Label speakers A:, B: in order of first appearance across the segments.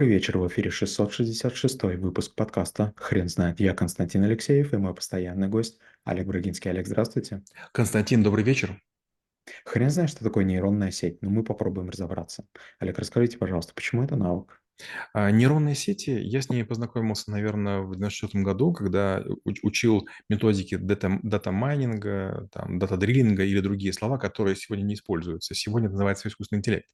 A: Добрый вечер, в эфире 666 выпуск подкаста «Хрен знает». Я Константин Алексеев и мой постоянный гость Олег Брагинский. Олег, здравствуйте.
B: Константин, добрый вечер.
A: Хрен знает, что такое нейронная сеть, но мы попробуем разобраться. Олег, расскажите, пожалуйста, почему это навык?
B: А, нейронные сети, я с ними познакомился, наверное, в 94 году, когда учил методики дата, дата-майнинга, там, дата-дриллинга или другие слова, которые сегодня не используются. Сегодня это называется искусственный интеллект.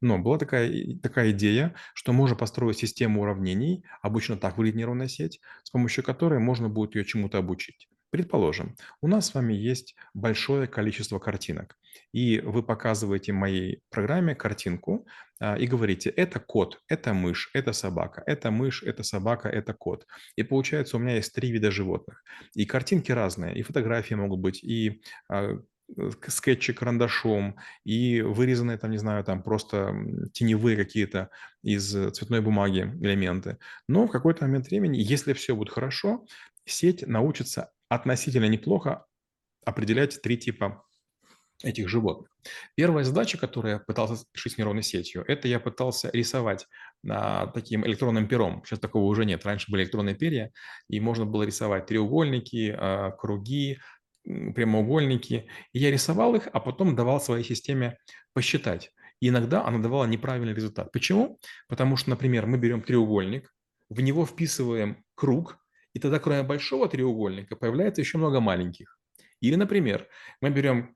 B: Но была такая, такая идея, что можно построить систему уравнений, обычно так выглядит нейронная сеть, с помощью которой можно будет ее чему-то обучить. Предположим, у нас с вами есть большое количество картинок, и вы показываете моей программе картинку а, и говорите, это кот, это мышь, это собака, это мышь, это собака, это кот. И получается, у меня есть три вида животных. И картинки разные, и фотографии могут быть, и а, скетчи карандашом, и вырезанные там, не знаю, там просто теневые какие-то из цветной бумаги элементы. Но в какой-то момент времени, если все будет хорошо, сеть научится относительно неплохо определять три типа этих животных. Первая задача, которую я пытался решить с нейронной сетью, это я пытался рисовать а, таким электронным пером. Сейчас такого уже нет. Раньше были электронные перья, и можно было рисовать треугольники, а, круги, прямоугольники. И я рисовал их, а потом давал своей системе посчитать. И иногда она давала неправильный результат. Почему? Потому что, например, мы берем треугольник, в него вписываем круг, и тогда кроме большого треугольника появляется еще много маленьких. Или, например, мы берем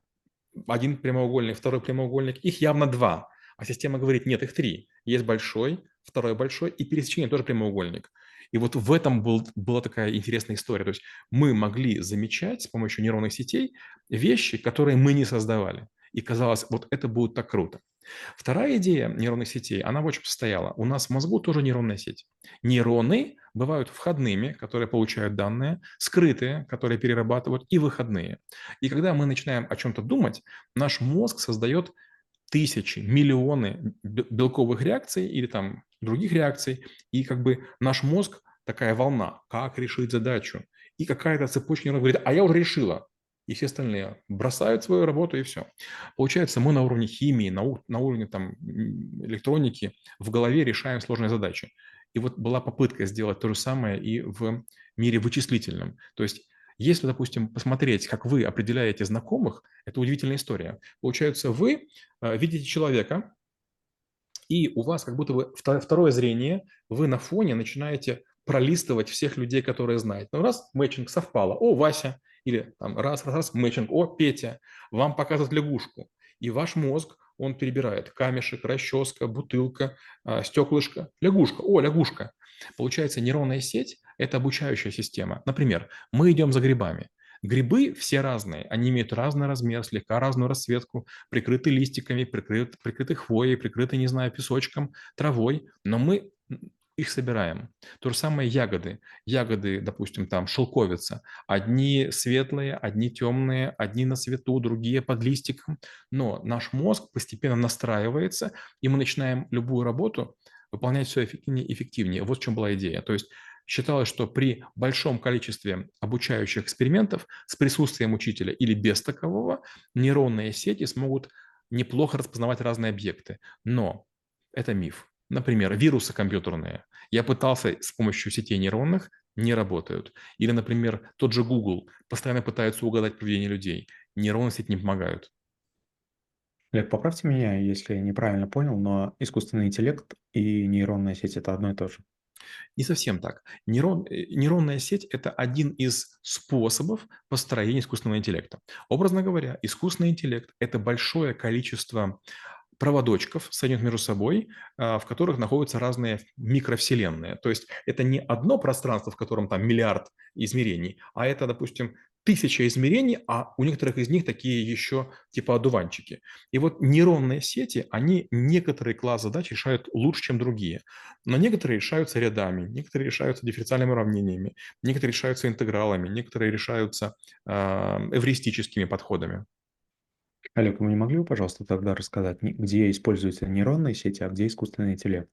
B: один прямоугольник, второй прямоугольник, их явно два, а система говорит, нет, их три. Есть большой, второй большой, и пересечение тоже прямоугольник. И вот в этом был, была такая интересная история. То есть мы могли замечать с помощью нейронных сетей вещи, которые мы не создавали. И казалось, вот это будет так круто. Вторая идея нейронных сетей, она в чем состояла. У нас в мозгу тоже нейронная сеть. Нейроны бывают входными, которые получают данные, скрытые, которые перерабатывают, и выходные. И когда мы начинаем о чем-то думать, наш мозг создает тысячи, миллионы белковых реакций или там других реакций, и как бы наш мозг такая волна, как решить задачу. И какая-то цепочка нейронов говорит, а я уже решила, и все остальные бросают свою работу и все. Получается, мы на уровне химии, на, на уровне там, электроники в голове решаем сложные задачи. И вот была попытка сделать то же самое и в мире вычислительном. То есть если, допустим, посмотреть, как вы определяете знакомых, это удивительная история. Получается, вы э, видите человека, и у вас как будто бы второе зрение, вы на фоне начинаете пролистывать всех людей, которые знаете. Ну, раз мэтчинг совпало, о, Вася, или там раз, раз, раз, мэтчинг, о, Петя, вам показывают лягушку. И ваш мозг, он перебирает камешек, расческа, бутылка, а, стеклышко, лягушка, о, лягушка. Получается, нейронная сеть – это обучающая система. Например, мы идем за грибами. Грибы все разные, они имеют разный размер, слегка разную расцветку, прикрыты листиками, прикрыты, прикрыты хвоей, прикрыты, не знаю, песочком, травой, но мы их собираем. То же самое ягоды. Ягоды, допустим, там шелковица. Одни светлые, одни темные, одни на свету, другие под листиком. Но наш мозг постепенно настраивается, и мы начинаем любую работу выполнять все эффективнее и эффективнее. Вот в чем была идея. То есть считалось, что при большом количестве обучающих экспериментов с присутствием учителя или без такового нейронные сети смогут неплохо распознавать разные объекты. Но это миф. Например, вирусы компьютерные. Я пытался с помощью сетей нейронных, не работают. Или, например, тот же Google постоянно пытается угадать поведение людей. Нейронные сети не помогают.
A: Олег, поправьте меня, если я неправильно понял, но искусственный интеллект и нейронная сеть– это одно и то же.
B: Не совсем так. Нейрон, э, нейронная сеть – это один из способов построения искусственного интеллекта. Образно говоря, искусственный интеллект – это большое количество проводочков, соединенных между собой, а, в которых находятся разные микровселенные. То есть это не одно пространство, в котором там миллиард измерений, а это, допустим, тысяча измерений, а у некоторых из них такие еще типа одуванчики. И вот нейронные сети, они некоторые класс задач решают лучше, чем другие. Но некоторые решаются рядами, некоторые решаются дифференциальными уравнениями, некоторые решаются интегралами, некоторые решаются э, эвристическими подходами.
A: Олег, вы не могли бы, пожалуйста, тогда рассказать, где используются нейронные сети, а где искусственный интеллект?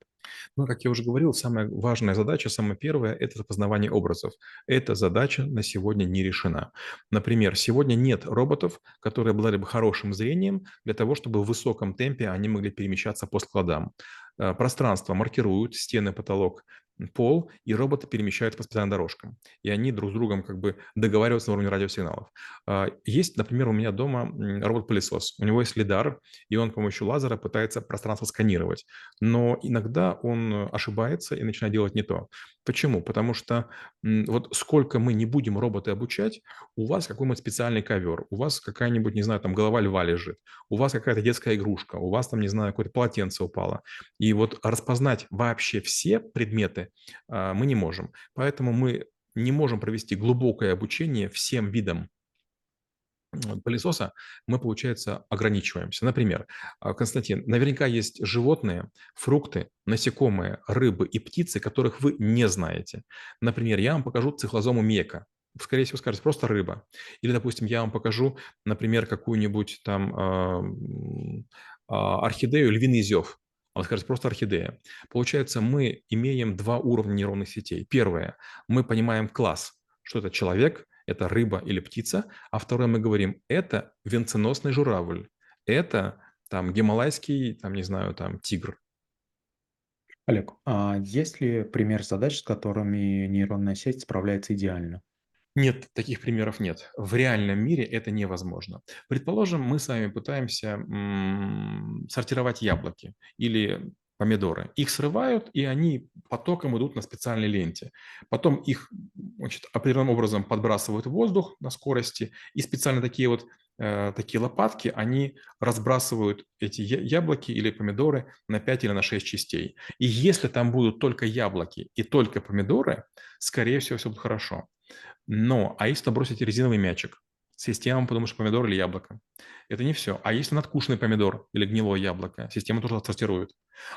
B: Ну, как я уже говорил, самая важная задача, самая первая– это распознавание образов. Эта задача на сегодня не решена. Например, сегодня нет роботов, которые обладали бы хорошим зрением для того, чтобы в высоком темпе они могли перемещаться по складам. э, пространство маркируют, стены, потолок, пол, и роботы перемещаются по специальным дорожкам. И они друг с другом как бы договариваются на уровне радиосигналов. А, есть, например, у меня дома робот-пылесос. У него есть лидар, и он помощью лазера пытается пространство сканировать. Но иногда он ошибается и начинает делать не то. Почему? Потому что вот сколько мы не будем роботы обучать, у вас какой-нибудь специальный ковер, у вас какая-нибудь, не знаю, там голова льва лежит, у вас какая-то детская игрушка, у вас там, не знаю, какое-то полотенце упало. И вот распознать вообще все предметы а, мы не можем. Поэтому мы не можем провести глубокое обучение всем видам пылесоса, мы, получается, ограничиваемся. Например, а, Константин, наверняка есть животные, фрукты, насекомые, рыбы и птицы, которых вы не знаете. Например, я вам покажу цихлозому мека. Скорее всего, скажете, просто рыба. Или, допустим, я вам покажу, например, какую-нибудь там э, орхидею львиный зев. А вы скажете, просто орхидея. Получается, мы имеем два уровня нейронных сетей. Первое, мы понимаем класс, что это человек – это рыба или птица, а второе мы говорим, это венценосный журавль, это там гималайский, там, не знаю, там тигр.
A: Олег, а есть ли пример задач, с которыми нейронная сеть справляется идеально?
B: Нет, таких примеров нет. В реальном мире это невозможно. Предположим, мы с вами пытаемся сортировать яблоки или помидоры. Их срывают, и они потоком идут на специальной ленте. Потом их значит, определенным образом подбрасывают в воздух на скорости, и специально такие вот такие лопатки, они разбрасывают эти яблоки или помидоры на 5 или на 6 частей. И если там будут только яблоки и только помидоры, скорее всего, все будет хорошо. Но, а если бросить резиновый мячик, система подумает, что помидор или яблоко. Это не все. А если надкушенный помидор или гнилое яблоко, система тоже отсортирует.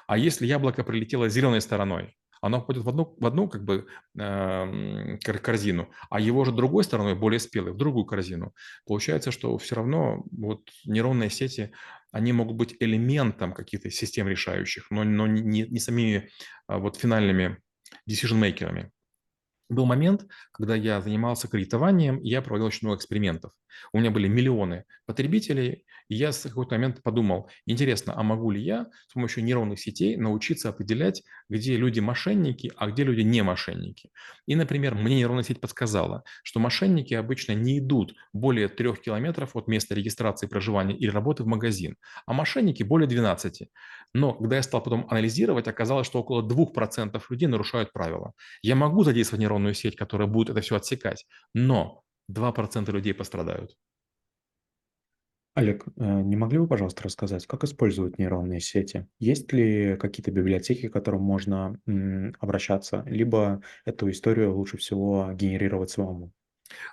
B: А если яблоко прилетело зеленой стороной, оно входит в одну, в одну как бы э, корзину, а его же другой стороной, более спелый, в другую корзину. Получается, что все равно вот нейронные сети, они могут быть элементом каких-то систем решающих, но, но не, не самими а, вот финальными decision-мейкерами. Был момент, когда я занимался кредитованием, и я проводил очень много экспериментов. У меня были миллионы потребителей, и я в какой-то момент подумал, интересно, а могу ли я с помощью нейронных сетей научиться определять, где люди мошенники, а где люди не мошенники. И, например, мне нейронная сеть подсказала, что мошенники обычно не идут более трех километров от места регистрации проживания или работы в магазин, а мошенники более 12. Но когда я стал потом анализировать, оказалось, что около 2% людей нарушают правила. Я могу задействовать нейронную сеть, которая будет это все отсекать, но 2% людей пострадают.
A: Олег, э, не могли бы, пожалуйста, рассказать, как используют нейронные сети? Есть ли какие-то библиотеки, к которым можно обращаться, либо эту историю лучше всего генерировать самому?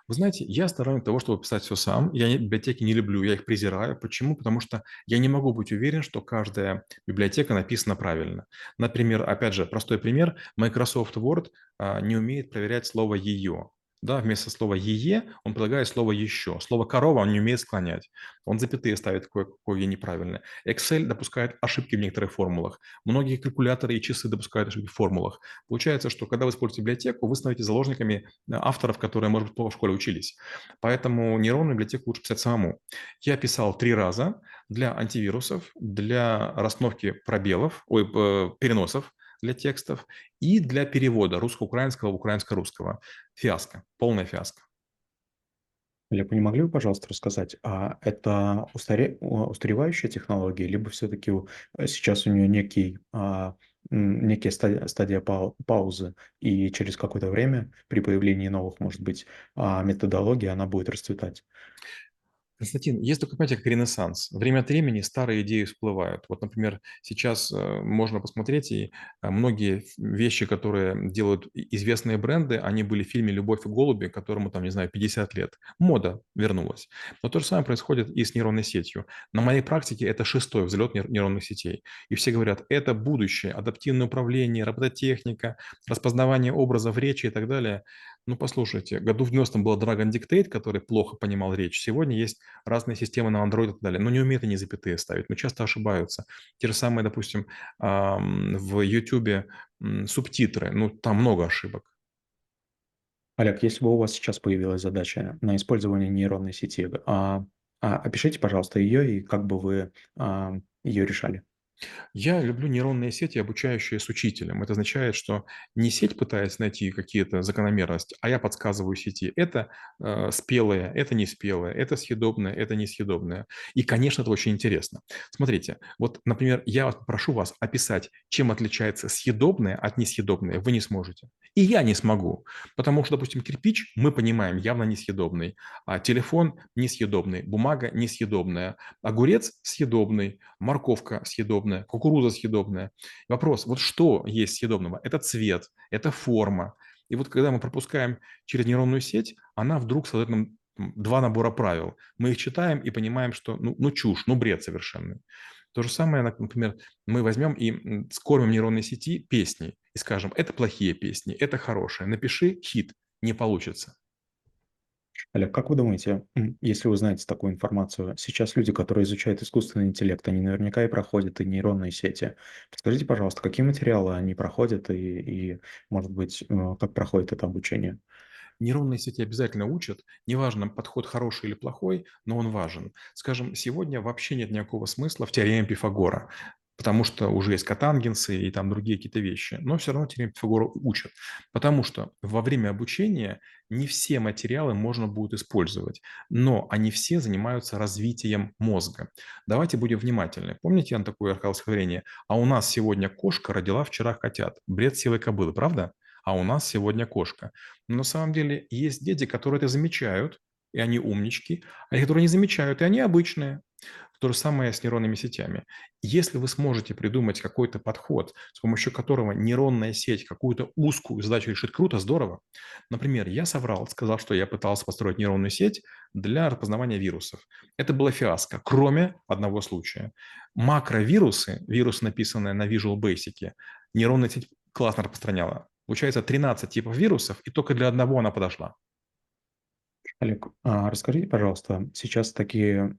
B: Вы знаете, я сторонник того, чтобы писать все сам. Я библиотеки не люблю, я их презираю. Почему? Потому что я не могу быть уверен, что каждая библиотека написана правильно. Например, опять же, простой пример. Microsoft Word а, не умеет проверять слово «ее» да, вместо слова «ее» он предлагает слово «еще». Слово «корова» он не умеет склонять. Он запятые ставит кое-какое неправильное. Excel допускает ошибки в некоторых формулах. Многие калькуляторы и часы допускают ошибки в формулах. Получается, что когда вы используете библиотеку, вы становитесь заложниками э, авторов, которые, может быть, в школе учились. Поэтому нейронную библиотеку лучше писать самому. Я писал три раза для антивирусов, для расстановки пробелов, ой, переносов, для текстов и для перевода русско-украинского в украинско-русского. Фиаско, полная фиаско.
A: Вы не могли бы, пожалуйста, рассказать, а это устаре... устаревающая технология, либо все-таки сейчас у нее некий, а, некие стадия, стадия пау... паузы, и через какое-то время при появлении новых, может быть, а, методологий она будет расцветать?
B: Константин, есть такое понятие, как ренессанс. Время от времени старые идеи всплывают. Вот, например, сейчас э, можно посмотреть, и э, многие вещи, которые делают известные бренды, они были в фильме «Любовь и голуби», которому, там, не знаю, 50 лет. Мода вернулась. Но то же самое происходит и с нейронной сетью. На моей практике это шестой взлет нейронных сетей. И все говорят, это будущее, адаптивное управление, робототехника, распознавание образов речи и так далее. Ну, послушайте, году в 90-м был Dragon Dictate, который плохо понимал речь. Сегодня есть разные системы на Android и так далее, но не умеют они запятые ставить, но часто ошибаются. Те же самые, допустим, в YouTube субтитры, ну, там много ошибок.
A: Олег, если бы у вас сейчас появилась задача на использование нейронной сети, а, а, опишите, пожалуйста, ее и как бы вы а, ее решали.
B: Я люблю нейронные сети, обучающие с учителем. Это означает, что не сеть пытается найти какие-то закономерности, а я подсказываю сети. Это э, спелое, это не спелое, это съедобное, это несъедобное. И, конечно, это очень интересно. Смотрите, вот, например, я прошу вас описать, чем отличается съедобное от несъедобное. Вы не сможете. И я не смогу. Потому что, допустим, кирпич мы понимаем явно несъедобный, а телефон несъедобный, бумага несъедобная, огурец съедобный, морковка съедобная, кукуруза съедобная. Вопрос, вот что есть съедобного? Это цвет, это форма. И вот когда мы пропускаем через нейронную сеть, она вдруг создает нам два набора правил. Мы их читаем и понимаем, что ну, ну чушь, ну бред совершенный. То же самое, например, мы возьмем и скормим нейронной сети песни и скажем, это плохие песни, это хорошие, напиши хит, не получится.
A: Олег, как вы думаете, если вы знаете такую информацию, сейчас люди, которые изучают искусственный интеллект, они наверняка и проходят и нейронные сети. Подскажите, пожалуйста, какие материалы они проходят и, и может быть, э, как проходит это обучение?
B: Нейронные сети обязательно учат, неважно, подход хороший или плохой, но он важен. Скажем, сегодня вообще нет никакого смысла в теореме Пифагора потому что уже есть катангенсы и там другие какие-то вещи, но все равно теорему Пифагора учат, потому что во время обучения не все материалы можно будет использовать, но они все занимаются развитием мозга. Давайте будем внимательны. Помните, я на такое стихотворение? А у нас сегодня кошка родила вчера котят. Бред силы кобылы, правда? А у нас сегодня кошка. Но на самом деле есть дети, которые это замечают, и они умнички, а те, которые не замечают, и они обычные. То же самое с нейронными сетями. Если вы сможете придумать какой-то подход, с помощью которого нейронная сеть какую-то узкую задачу решит, круто, здорово. Например, я соврал, сказал, что я пытался построить нейронную сеть для распознавания вирусов. Это было фиаско, кроме одного случая. Макровирусы, вирус, написанный на Visual Basic, нейронная сеть классно распространяла. Получается 13 типов вирусов, и только для одного она подошла.
A: Олег, а расскажите, пожалуйста, сейчас такие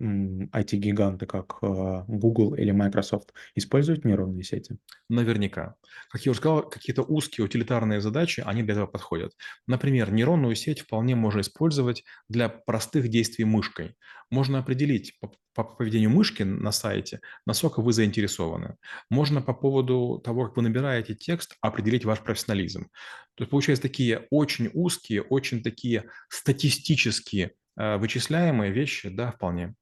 A: IT-гиганты, как а, Google или Microsoft, используют нейронные сети?
B: Наверняка. Как я уже сказал, какие-то узкие утилитарные задачи, они для этого подходят. Например, нейронную сеть вполне можно использовать для простых действий мышкой. Можно определить по, по поведению мышки на сайте, насколько вы заинтересованы. Можно по поводу того, как вы набираете текст, определить ваш профессионализм. То есть получаются такие очень узкие, очень такие статистические э, вычисляемые вещи, да, вполне.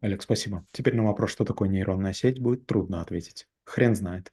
A: Олег, спасибо. Теперь на вопрос, что такое нейронная сеть, будет трудно ответить. Хрен знает.